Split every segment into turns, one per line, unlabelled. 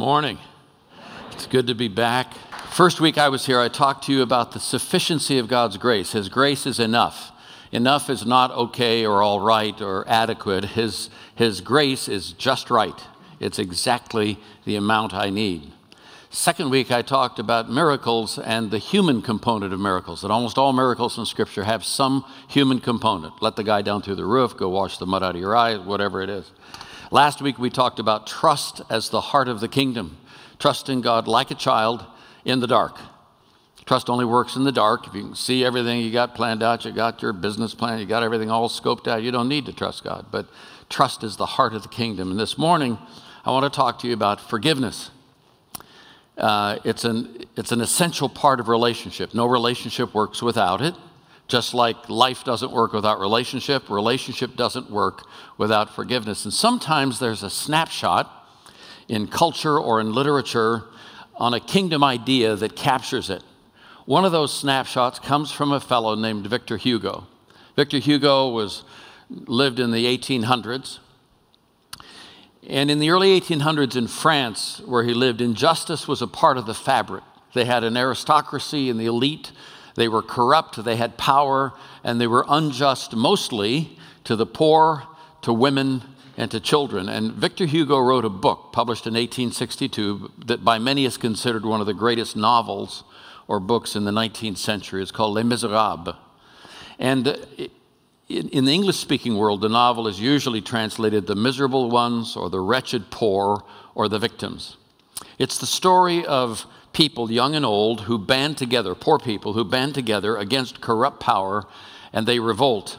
morning. It's good to be back. First week I was here, I talked to you about the sufficiency of God's grace. His grace is enough. Enough is not okay or all right or adequate. His, his grace is just right. It's exactly the amount I need. Second week, I talked about miracles and the human component of miracles, that almost all miracles in Scripture have some human component. Let the guy down through the roof, go wash the mud out of your eyes, whatever it is. Last week, we talked about trust as the heart of the kingdom, trusting God like a child in the dark. Trust only works in the dark. If you can see everything you got planned out, you got your business plan, you got everything all scoped out, you don't need to trust God. But trust is the heart of the kingdom. And this morning, I want to talk to you about forgiveness. Uh, it's, an, it's an essential part of relationship. No relationship works without it. Just like life doesn't work without relationship, relationship doesn't work without forgiveness. And sometimes there's a snapshot in culture or in literature on a kingdom idea that captures it. One of those snapshots comes from a fellow named Victor Hugo. Victor Hugo was lived in the 1800s. And in the early 1800s in France, where he lived, injustice was a part of the fabric. They had an aristocracy and the elite they were corrupt, they had power, and they were unjust mostly to the poor, to women, and to children. And Victor Hugo wrote a book published in 1862 that by many is considered one of the greatest novels or books in the 19th century. It's called Les Miserables. And uh, in the English speaking world, the novel is usually translated the miserable ones, or the wretched poor, or the victims. It's the story of people, young and old, who band together, poor people who band together against corrupt power and they revolt.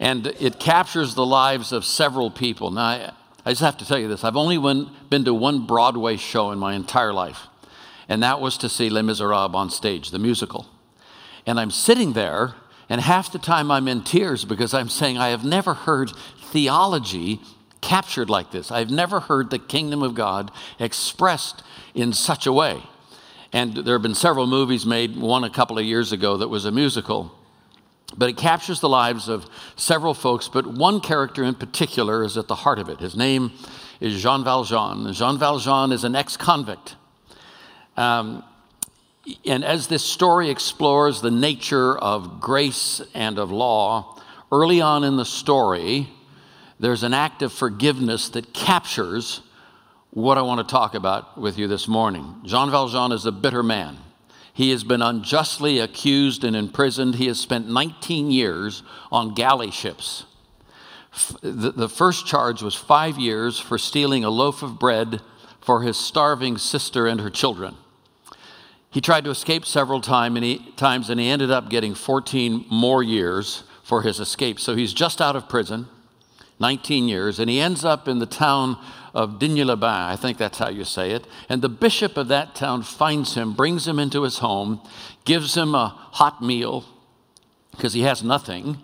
And it captures the lives of several people. Now, I, I just have to tell you this I've only went, been to one Broadway show in my entire life, and that was to see Les Miserables on stage, the musical. And I'm sitting there, and half the time I'm in tears because I'm saying, I have never heard theology captured like this. I've never heard the kingdom of God expressed in such a way. And there have been several movies made, one a couple of years ago that was a musical. But it captures the lives of several folks, but one character in particular is at the heart of it. His name is Jean Valjean. Jean Valjean is an ex convict. Um, and as this story explores the nature of grace and of law, early on in the story, there's an act of forgiveness that captures what I want to talk about with you this morning. Jean Valjean is a bitter man. He has been unjustly accused and imprisoned. He has spent 19 years on galley ships. The first charge was five years for stealing a loaf of bread for his starving sister and her children. He tried to escape several time and he, times and he ended up getting 14 more years for his escape. So he's just out of prison, 19 years, and he ends up in the town of Digne-les-Bains, I think that's how you say it. And the bishop of that town finds him, brings him into his home, gives him a hot meal because he has nothing,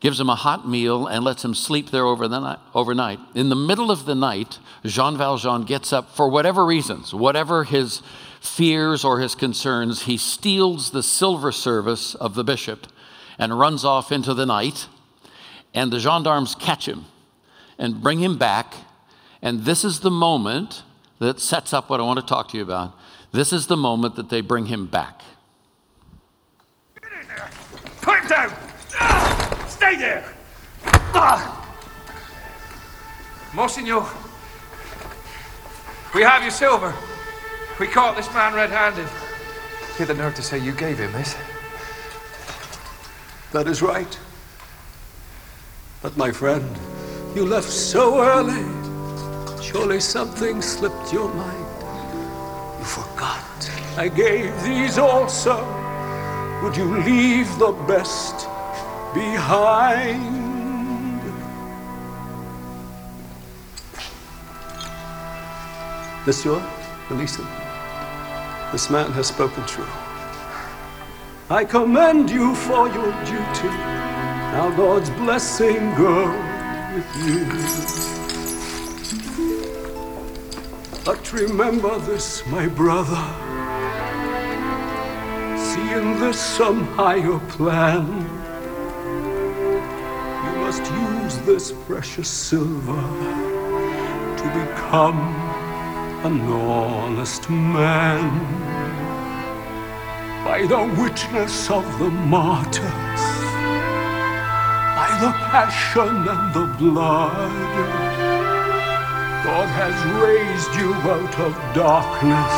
gives him a hot meal, and lets him sleep there over the night, overnight. In the middle of the night, Jean Valjean gets up for whatever reasons, whatever his fears or his concerns, he steals the silver service of the bishop and runs off into the night. And the gendarmes catch him and bring him back and this is the moment that sets up what I want to talk to you about. This is the moment that they bring him back.
Get in there! Put him down! Ah! Stay there! Ah! Monsignor, we have your silver. We caught this man red handed. You had the nerve to say you gave him this.
That is right. But, my friend, you left so early. Surely something slipped your mind. You forgot. I gave these also. Would you leave the best behind? Monsieur, listen. This man has spoken true. I commend you for your duty. Now God's blessing go with you. But remember this, my brother. See in this some higher plan. You must use this precious silver to become an honest man. By the witness of the martyrs, by the passion and the blood, God has raised you out of darkness.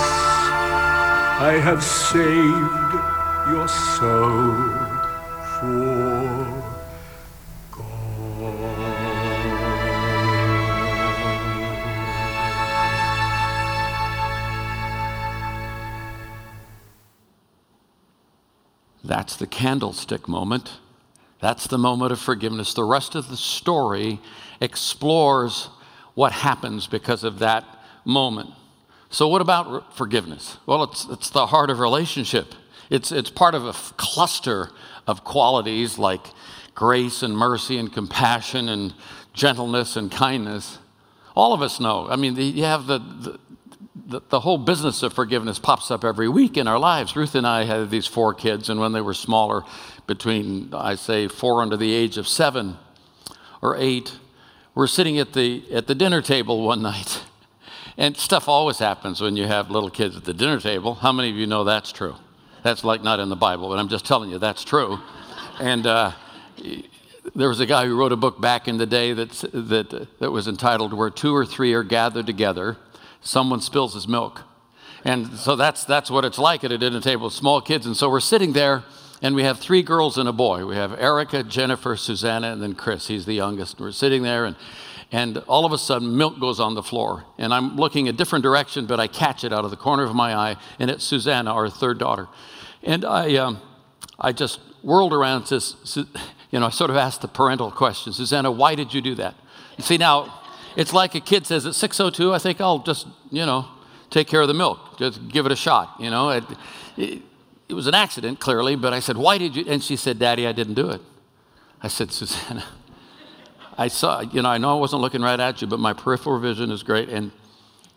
I have saved your soul for God.
That's the candlestick moment. That's the moment of forgiveness. The rest of the story explores what happens because of that moment. So, what about forgiveness? Well, it's, it's the heart of relationship. It's, it's part of a f- cluster of qualities like grace and mercy and compassion and gentleness and kindness. All of us know. I mean, you have the, the, the, the, whole business of forgiveness pops up every week in our lives. Ruth and I had these four kids, and when they were smaller, between, I say, four under the age of seven or eight, we're sitting at the, at the dinner table one night. And stuff always happens when you have little kids at the dinner table. How many of you know that's true? That's like not in the Bible, but I'm just telling you that's true. And uh, there was a guy who wrote a book back in the day that, that, that was entitled Where Two or Three Are Gathered Together someone spills his milk. And so that's, that's what it's like at a dinner table with small kids. And so we're sitting there, and we have three girls and a boy. We have Erica, Jennifer, Susanna, and then Chris. He's the youngest. We're sitting there, and, and all of a sudden, milk goes on the floor. And I'm looking a different direction, but I catch it out of the corner of my eye, and it's Susanna, our third daughter. And I, um, I just whirled around and says, you know, I sort of asked the parental question Susanna, why did you do that? See, now, it's like a kid says at 602, I think I'll just, you know, take care of the milk. Just give it a shot, you know. It, it, it was an accident, clearly, but I said, why did you? And she said, Daddy, I didn't do it. I said, Susanna, I saw, you know, I know I wasn't looking right at you, but my peripheral vision is great, and,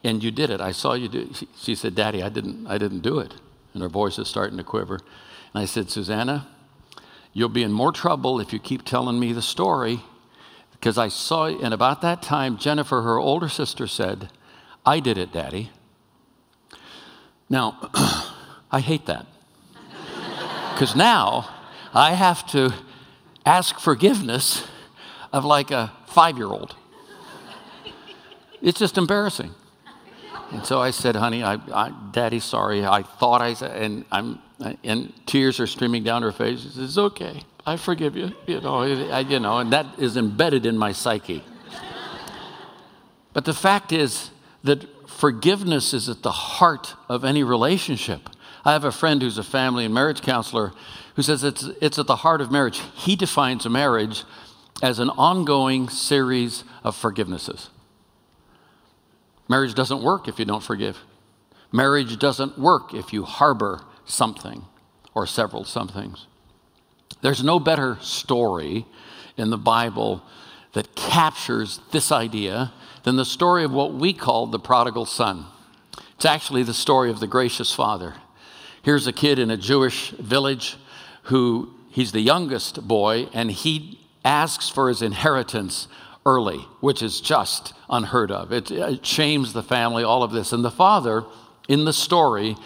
and you did it. I saw you do it. She, she said, Daddy, I didn't, I didn't do it. And her voice is starting to quiver. And I said, Susanna, you'll be in more trouble if you keep telling me the story because I saw, and about that time, Jennifer, her older sister, said, I did it, Daddy. Now, I hate that. Because now I have to ask forgiveness of like a five year old. It's just embarrassing. And so I said, honey, I, I, Daddy, sorry. I thought I said, and I'm, and tears are streaming down her face. She says, it's okay. I forgive you, you know, I, you know, and that is embedded in my psyche. But the fact is that forgiveness is at the heart of any relationship. I have a friend who's a family and marriage counselor who says it's, it's at the heart of marriage. He defines marriage as an ongoing series of forgivenesses. Marriage doesn't work if you don't forgive. Marriage doesn't work if you harbor something or several somethings. There's no better story in the Bible that captures this idea than the story of what we call the prodigal son. It's actually the story of the gracious father. Here's a kid in a Jewish village who he's the youngest boy and he asks for his inheritance early, which is just unheard of. It, it shames the family, all of this. And the father in the story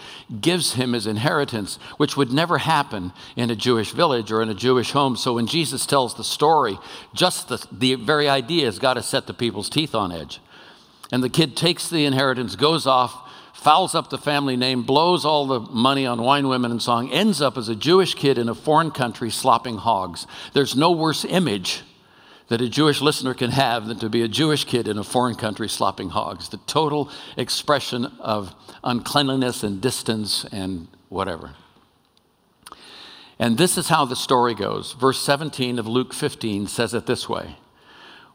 gives him his inheritance, which would never happen in a Jewish village or in a Jewish home. So when Jesus tells the story, just the, the very idea has got to set the people's teeth on edge. And the kid takes the inheritance, goes off, fouls up the family name, blows all the money on wine, women, and song, ends up as a Jewish kid in a foreign country slopping hogs. There's no worse image that a Jewish listener can have than to be a Jewish kid in a foreign country slopping hogs. The total expression of uncleanliness and distance and whatever. And this is how the story goes. Verse 17 of Luke 15 says it this way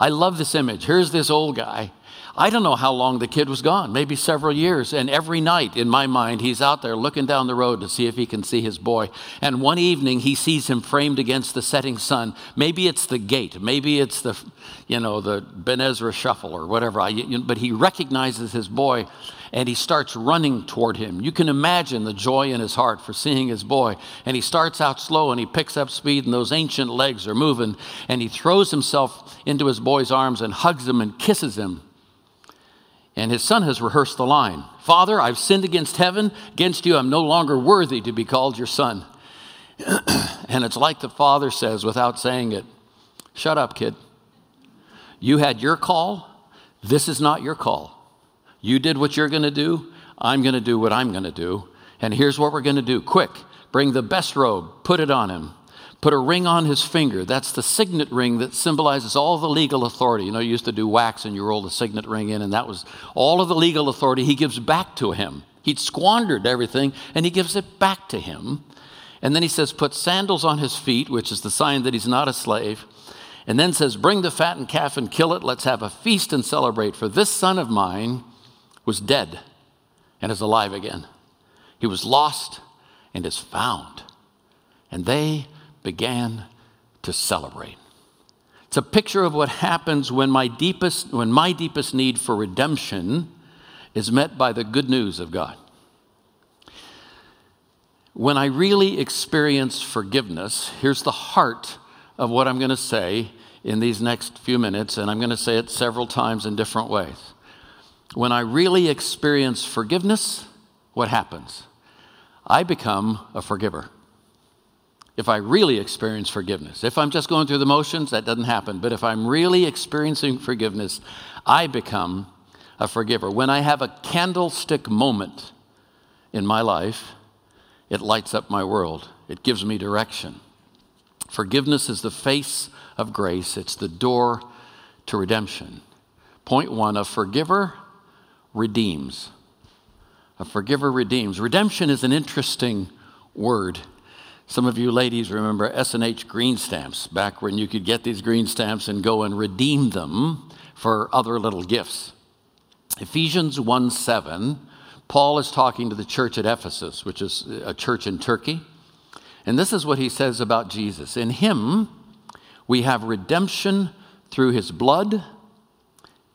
I love this image. Here's this old guy, I don't know how long the kid was gone, maybe several years. And every night, in my mind, he's out there looking down the road to see if he can see his boy. And one evening, he sees him framed against the setting sun. Maybe it's the gate, maybe it's the, you know, the Ben Ezra shuffle or whatever. But he recognizes his boy and he starts running toward him. You can imagine the joy in his heart for seeing his boy. And he starts out slow and he picks up speed, and those ancient legs are moving. And he throws himself into his boy's arms and hugs him and kisses him. And his son has rehearsed the line Father, I've sinned against heaven. Against you, I'm no longer worthy to be called your son. and it's like the father says without saying it Shut up, kid. You had your call. This is not your call. You did what you're going to do. I'm going to do what I'm going to do. And here's what we're going to do quick bring the best robe, put it on him, put a ring on his finger. That's the signet ring that symbolizes all the legal authority. You know, you used to do wax and you roll the signet ring in, and that was all of the legal authority he gives back to him. He'd squandered everything, and he gives it back to him. And then he says, Put sandals on his feet, which is the sign that he's not a slave. And then says, Bring the fattened calf and kill it. Let's have a feast and celebrate. For this son of mine was dead and is alive again. He was lost and is found. And they began to celebrate. It's a picture of what happens when my deepest, when my deepest need for redemption is met by the good news of God. When I really experience forgiveness, here's the heart of what I'm going to say in these next few minutes, and I'm going to say it several times in different ways. When I really experience forgiveness, what happens? I become a forgiver if I really experience forgiveness. If I'm just going through the motions, that doesn't happen. But if I'm really experiencing forgiveness, I become a forgiver. When I have a candlestick moment in my life, it lights up my world, it gives me direction. Forgiveness is the face of grace, it's the door to redemption. Point one a forgiver redeems. A forgiver redeems. Redemption is an interesting word. Some of you ladies remember S&H green stamps, back when you could get these green stamps and go and redeem them for other little gifts. Ephesians 1 7, Paul is talking to the church at Ephesus, which is a church in Turkey. And this is what he says about Jesus. In him, we have redemption through his blood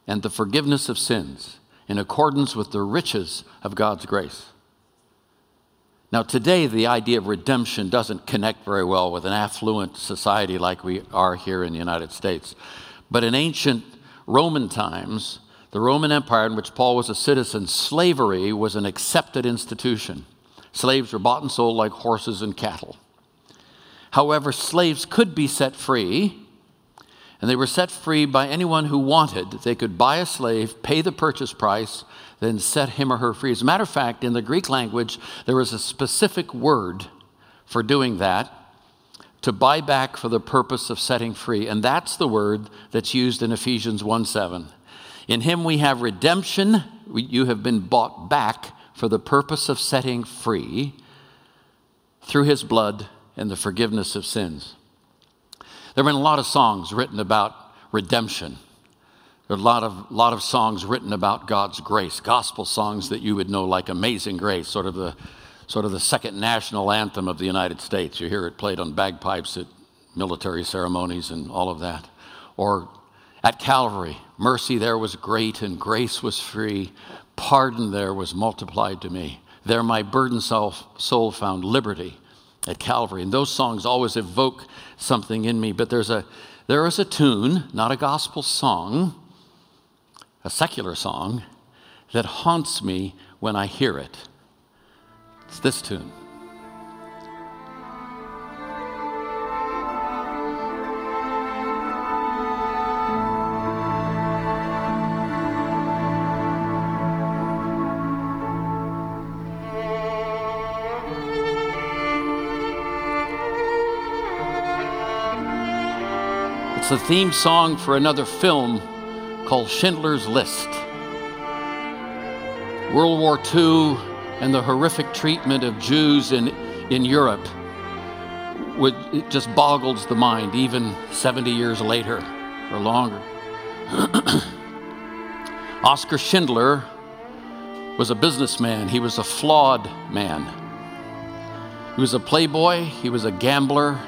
and the forgiveness of sins in accordance with the riches of God's grace. Now, today, the idea of redemption doesn't connect very well with an affluent society like we are here in the United States. But in ancient Roman times, the Roman Empire, in which Paul was a citizen, slavery was an accepted institution. Slaves were bought and sold like horses and cattle. However, slaves could be set free, and they were set free by anyone who wanted. They could buy a slave, pay the purchase price, then set him or her free. As a matter of fact, in the Greek language, there was a specific word for doing that to buy back for the purpose of setting free. And that's the word that's used in Ephesians 1 7. In him we have redemption, you have been bought back for the purpose of setting free through his blood and the forgiveness of sins. There have been a lot of songs written about redemption. There are a lot of, lot of songs written about God's grace, gospel songs that you would know like Amazing Grace, sort of the, sort of the second national anthem of the United States. You hear it played on bagpipes at military ceremonies and all of that. Or at Calvary, mercy there was great and grace was free. Pardon there was multiplied to me. There my burdened soul found liberty at Calvary. And those songs always evoke something in me. But there's a, there is a tune, not a gospel song, a secular song that haunts me when I hear it. It's this tune. It's the theme song for another film called Schindler's List. World War II and the horrific treatment of Jews in, in Europe would, it just boggles the mind, even 70 years later or longer. Oskar Schindler was a businessman, he was a flawed man. He was a playboy, he was a gambler,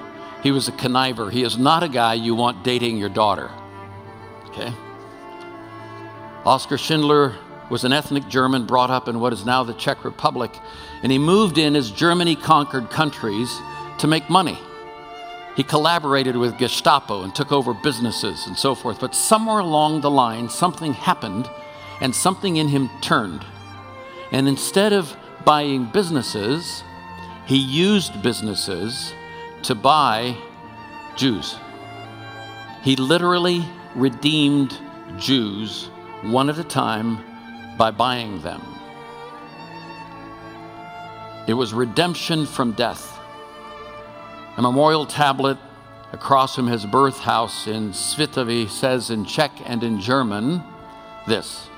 he was a conniver. He is not a guy you want dating your daughter. Okay? Oskar Schindler was an ethnic German brought up in what is now the Czech Republic, and he moved in as Germany conquered countries to make money. He collaborated with Gestapo and took over businesses and so forth. But somewhere along the line, something happened and something in him turned. And instead of buying businesses, he used businesses to buy Jews. He literally redeemed Jews one at a time by buying them. It was redemption from death. A memorial tablet across from his birth house in Svitavy says in Czech and in German this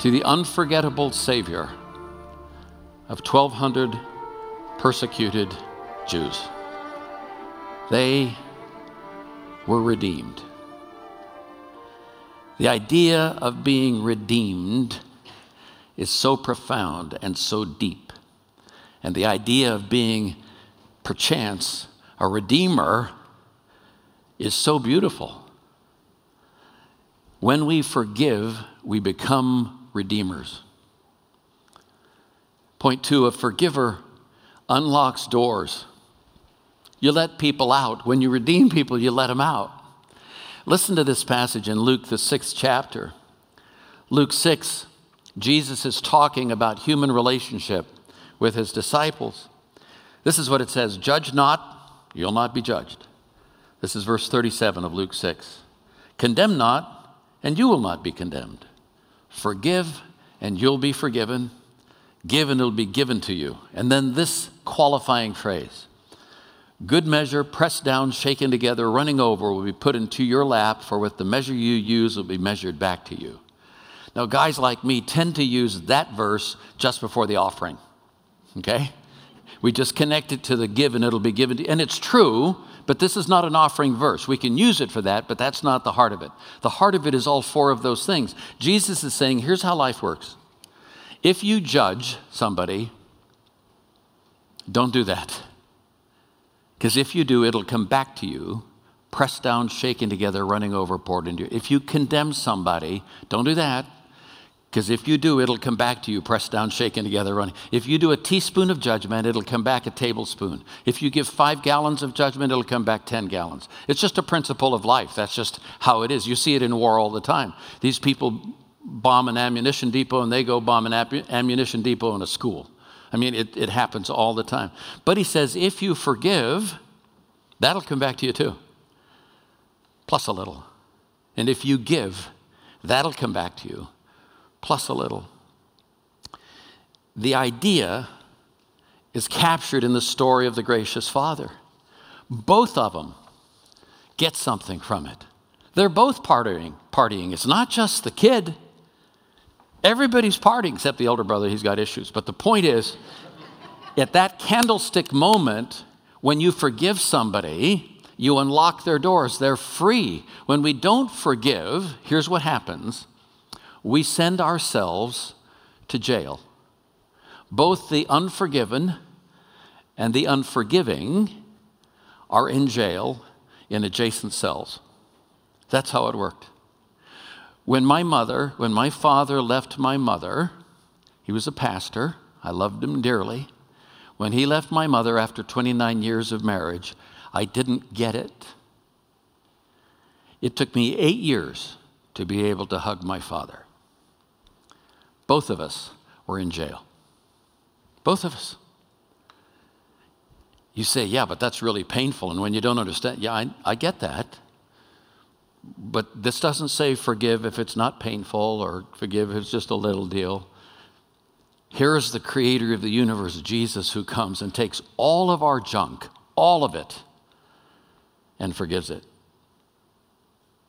To the unforgettable Savior of 1,200 persecuted Jews. They were redeemed. The idea of being redeemed is so profound and so deep. And the idea of being, perchance, a redeemer is so beautiful. When we forgive, we become redeemers. Point two a forgiver unlocks doors. You let people out. When you redeem people, you let them out. Listen to this passage in Luke, the sixth chapter. Luke 6, Jesus is talking about human relationship with his disciples. This is what it says Judge not, you'll not be judged. This is verse 37 of Luke 6. Condemn not, and you will not be condemned. Forgive, and you'll be forgiven. Give, and it'll be given to you. And then this qualifying phrase Good measure, pressed down, shaken together, running over, will be put into your lap, for with the measure you use will be measured back to you. Now, guys like me tend to use that verse just before the offering. Okay? We just connect it to the give and it'll be given to you. And it's true, but this is not an offering verse. We can use it for that, but that's not the heart of it. The heart of it is all four of those things. Jesus is saying, here's how life works. If you judge somebody, don't do that. Because if you do, it'll come back to you, pressed down, shaken together, running over, poured into you. If you condemn somebody, don't do that. Because if you do, it'll come back to you, pressed down, shaken together, running. If you do a teaspoon of judgment, it'll come back a tablespoon. If you give five gallons of judgment, it'll come back 10 gallons. It's just a principle of life. That's just how it is. You see it in war all the time. These people bomb an ammunition depot and they go bomb an ammunition depot in a school. I mean, it, it happens all the time. But he says, if you forgive, that'll come back to you too, plus a little. And if you give, that'll come back to you, plus a little. The idea is captured in the story of the gracious Father. Both of them get something from it. They're both partying. Partying. It's not just the kid. Everybody's partying except the elder brother, he's got issues. But the point is, at that candlestick moment, when you forgive somebody, you unlock their doors. They're free. When we don't forgive, here's what happens we send ourselves to jail. Both the unforgiven and the unforgiving are in jail in adjacent cells. That's how it worked. When my mother, when my father left my mother, he was a pastor, I loved him dearly. When he left my mother after 29 years of marriage, I didn't get it. It took me eight years to be able to hug my father. Both of us were in jail. Both of us. You say, yeah, but that's really painful. And when you don't understand, yeah, I, I get that. But this doesn't say forgive if it's not painful or forgive if it's just a little deal. Here is the creator of the universe, Jesus, who comes and takes all of our junk, all of it, and forgives it.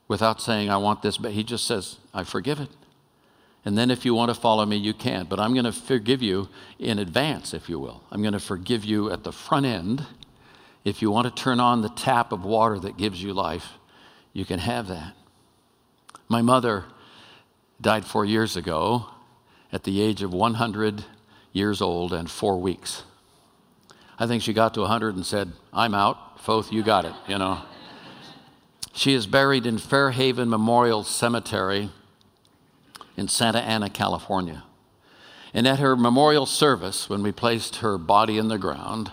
Without saying, I want this, but he just says, I forgive it. And then if you want to follow me, you can. But I'm going to forgive you in advance, if you will. I'm going to forgive you at the front end. If you want to turn on the tap of water that gives you life, you can have that. My mother died four years ago at the age of 100 years old and four weeks. I think she got to 100 and said, I'm out. Foth, you got it, you know. She is buried in Fairhaven Memorial Cemetery in Santa Ana, California. And at her memorial service, when we placed her body in the ground,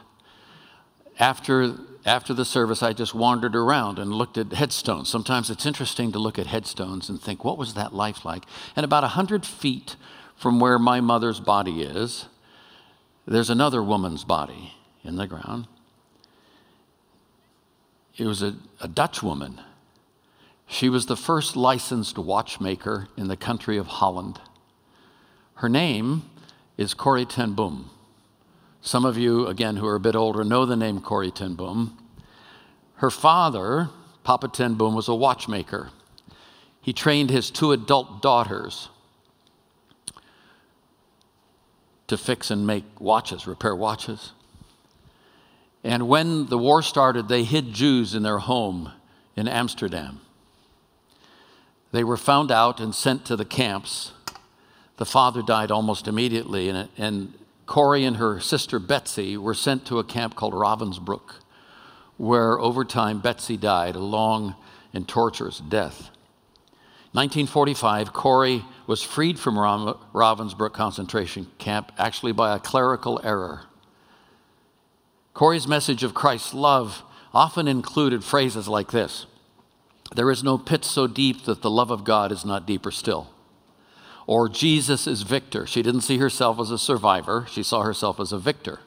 after, after the service, I just wandered around and looked at headstones. Sometimes it's interesting to look at headstones and think, what was that life like? And about 100 feet from where my mother's body is, there's another woman's body in the ground. It was a, a Dutch woman. She was the first licensed watchmaker in the country of Holland. Her name is Corrie ten Boom. Some of you, again, who are a bit older, know the name Corrie ten Boom. Her father, Papa ten Boom, was a watchmaker. He trained his two adult daughters to fix and make watches, repair watches. And when the war started, they hid Jews in their home in Amsterdam. They were found out and sent to the camps. The father died almost immediately, and, and Corrie and her sister Betsy were sent to a camp called Ravensbrück, where over time Betsy died a long and torturous death. 1945, Corrie was freed from Ravensbrück concentration camp, actually by a clerical error. Corrie's message of Christ's love often included phrases like this There is no pit so deep that the love of God is not deeper still. Or Jesus is victor. She didn't see herself as a survivor, she saw herself as a victor.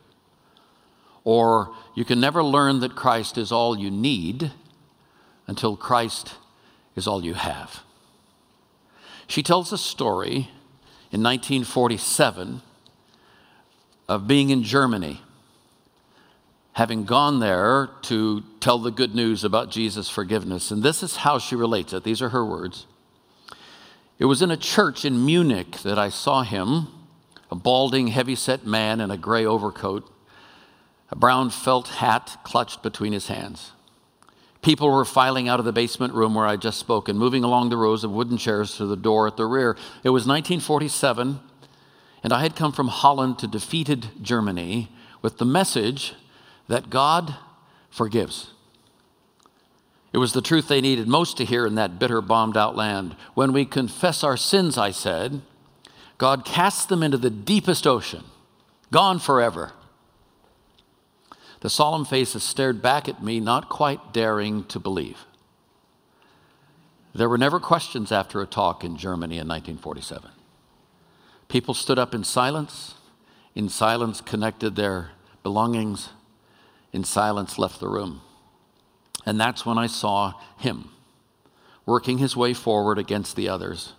Or you can never learn that Christ is all you need until Christ is all you have. She tells a story in 1947 of being in Germany, having gone there to tell the good news about Jesus' forgiveness. And this is how she relates it. These are her words. It was in a church in Munich that I saw him, a balding, heavy set man in a gray overcoat, a brown felt hat clutched between his hands. People were filing out of the basement room where I just spoke and moving along the rows of wooden chairs to the door at the rear. It was 1947, and I had come from Holland to defeated Germany with the message that God forgives. It was the truth they needed most to hear in that bitter, bombed out land. When we confess our sins, I said, God casts them into the deepest ocean, gone forever. The solemn faces stared back at me, not quite daring to believe. There were never questions after a talk in Germany in 1947. People stood up in silence, in silence connected their belongings, in silence left the room. And that's when I saw him working his way forward against the others.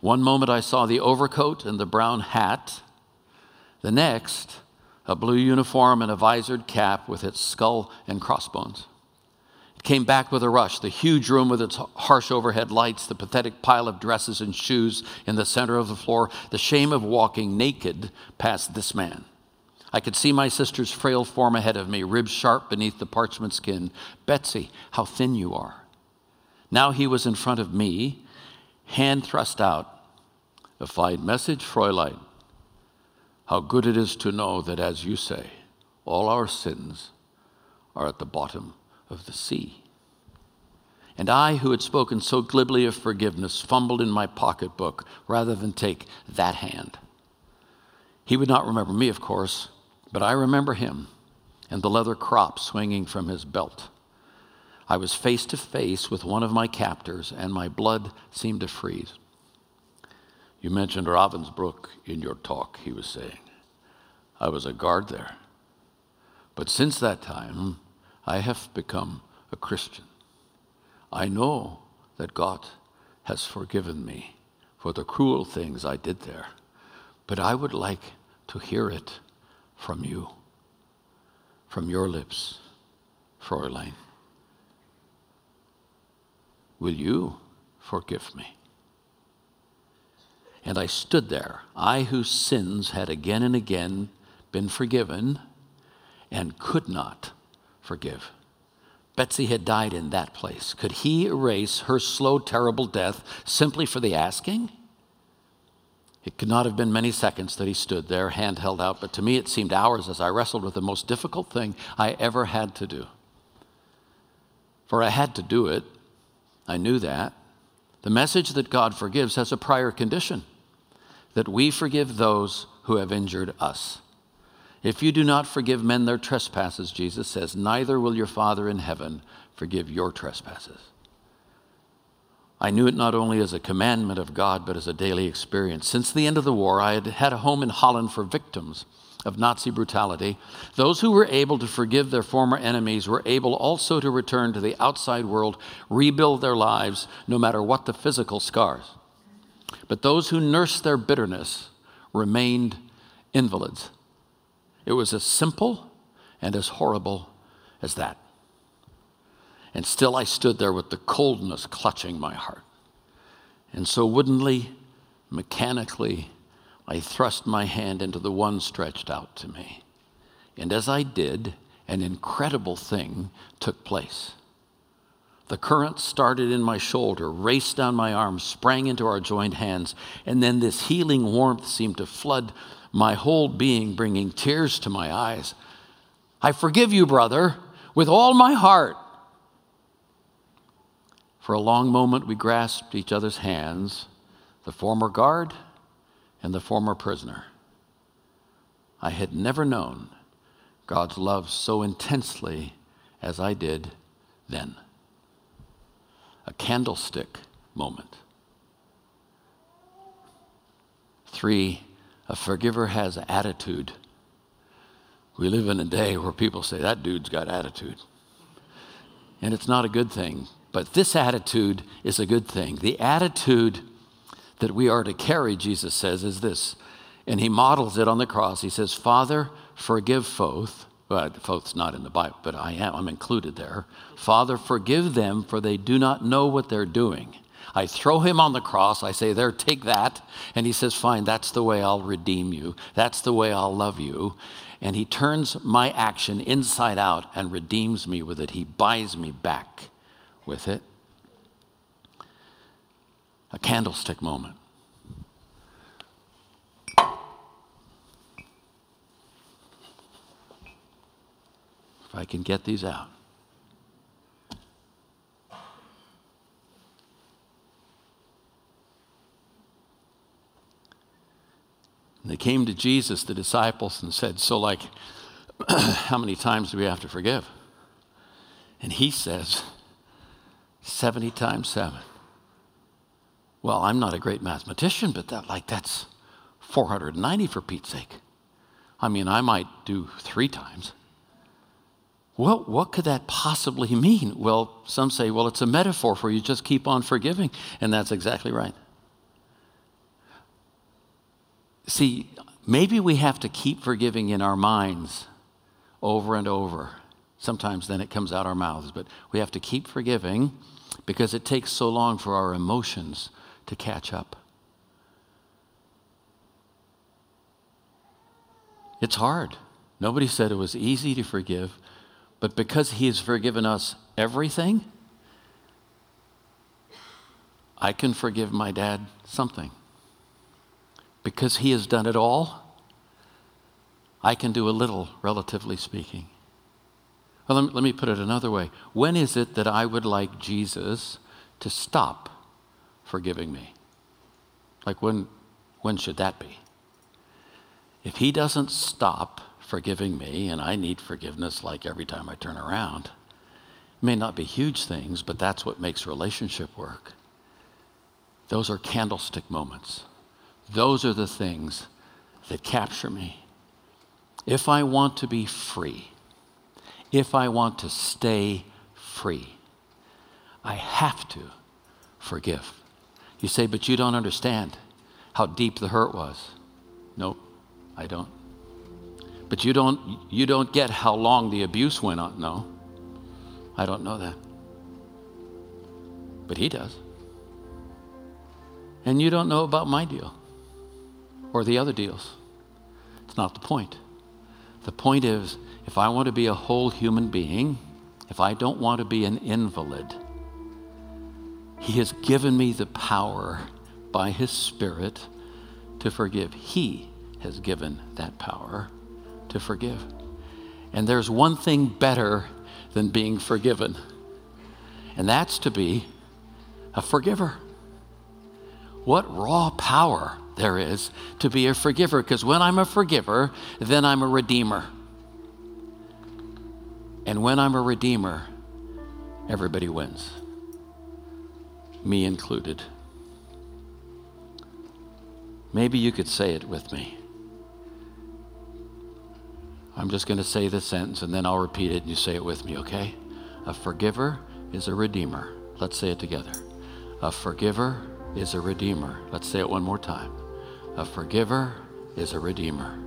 One moment I saw the overcoat and the brown hat. The next, a blue uniform and a visored cap with its skull and crossbones. It came back with a rush, the huge room with its harsh overhead lights, the pathetic pile of dresses and shoes in the center of the floor, the shame of walking naked past this man. I could see my sister's frail form ahead of me, ribs sharp beneath the parchment skin. Betsy, how thin you are. Now he was in front of me, hand thrust out. A fine message, Fräulein. How good it is to know that, as you say, all our sins are at the bottom of the sea. And I, who had spoken so glibly of forgiveness, fumbled in my pocketbook rather than take that hand. He would not remember me, of course, but I remember him and the leather crop swinging from his belt. I was face to face with one of my captors, and my blood seemed to freeze. You mentioned Ravensbrück in your talk, he was saying. I was a guard there. But since that time, I have become a Christian. I know that God has forgiven me for the cruel things I did there, but I would like to hear it from you, from your lips, Fräulein. Will you forgive me? And I stood there, I whose sins had again and again been forgiven and could not forgive. Betsy had died in that place. Could he erase her slow, terrible death simply for the asking? It could not have been many seconds that he stood there, hand held out, but to me it seemed hours as I wrestled with the most difficult thing I ever had to do. For I had to do it. I knew that. The message that God forgives has a prior condition that we forgive those who have injured us. If you do not forgive men their trespasses, Jesus says, neither will your Father in heaven forgive your trespasses. I knew it not only as a commandment of God, but as a daily experience. Since the end of the war, I had had a home in Holland for victims of Nazi brutality. Those who were able to forgive their former enemies were able also to return to the outside world, rebuild their lives, no matter what the physical scars. But those who nursed their bitterness remained invalids. It was as simple and as horrible as that. And still I stood there with the coldness clutching my heart. And so woodenly, mechanically, I thrust my hand into the one stretched out to me. And as I did, an incredible thing took place. The current started in my shoulder, raced down my arm, sprang into our joined hands, and then this healing warmth seemed to flood my whole being, bringing tears to my eyes. I forgive you, brother, with all my heart. For a long moment, we grasped each other's hands, the former guard and the former prisoner. I had never known God's love so intensely as I did then. A candlestick moment. Three, a forgiver has attitude. We live in a day where people say, that dude's got attitude. And it's not a good thing. But this attitude is a good thing. The attitude that we are to carry, Jesus says, is this. And he models it on the cross. He says, Father, forgive Foth. Well, Foth's not in the Bible, but I am. I'm included there. Father, forgive them, for they do not know what they're doing. I throw him on the cross. I say, There, take that. And he says, Fine, that's the way I'll redeem you. That's the way I'll love you. And he turns my action inside out and redeems me with it. He buys me back with it. A candlestick moment. If I can get these out. And they came to Jesus, the disciples, and said, So, like, how many times do we have to forgive? And he says, 70 times 7. Well, I'm not a great mathematician, but that, like, that's 490 for Pete's sake. I mean, I might do three times. Well, what could that possibly mean? Well, some say, well, it's a metaphor for you just keep on forgiving. And that's exactly right. See, maybe we have to keep forgiving in our minds over and over. Sometimes then it comes out our mouths, but we have to keep forgiving because it takes so long for our emotions to catch up. It's hard. Nobody said it was easy to forgive, but because He has forgiven us everything, I can forgive my dad something because he has done it all, I can do a little, relatively speaking. Well, let me, let me put it another way. When is it that I would like Jesus to stop forgiving me? Like, when, when should that be? If he doesn't stop forgiving me, and I need forgiveness like every time I turn around, it may not be huge things, but that's what makes relationship work. Those are candlestick moments. Those are the things that capture me. If I want to be free, if I want to stay free, I have to forgive. You say, but you don't understand how deep the hurt was. Nope, I don't. But you don't, you don't get how long the abuse went on. No, I don't know that. But he does. And you don't know about my deal or the other deals. It's not the point. The point is if I want to be a whole human being, if I don't want to be an invalid, He has given me the power by His Spirit to forgive. He has given that power to forgive. And there's one thing better than being forgiven, and that's to be a forgiver. What raw power there is to be a forgiver, because when I'm a forgiver, then I'm a redeemer. And when I'm a redeemer, everybody wins, me included. Maybe you could say it with me. I'm just going to say this sentence and then I'll repeat it and you say it with me, okay? A forgiver is a redeemer. Let's say it together. A forgiver is a redeemer. Let's say it one more time. A forgiver is a redeemer.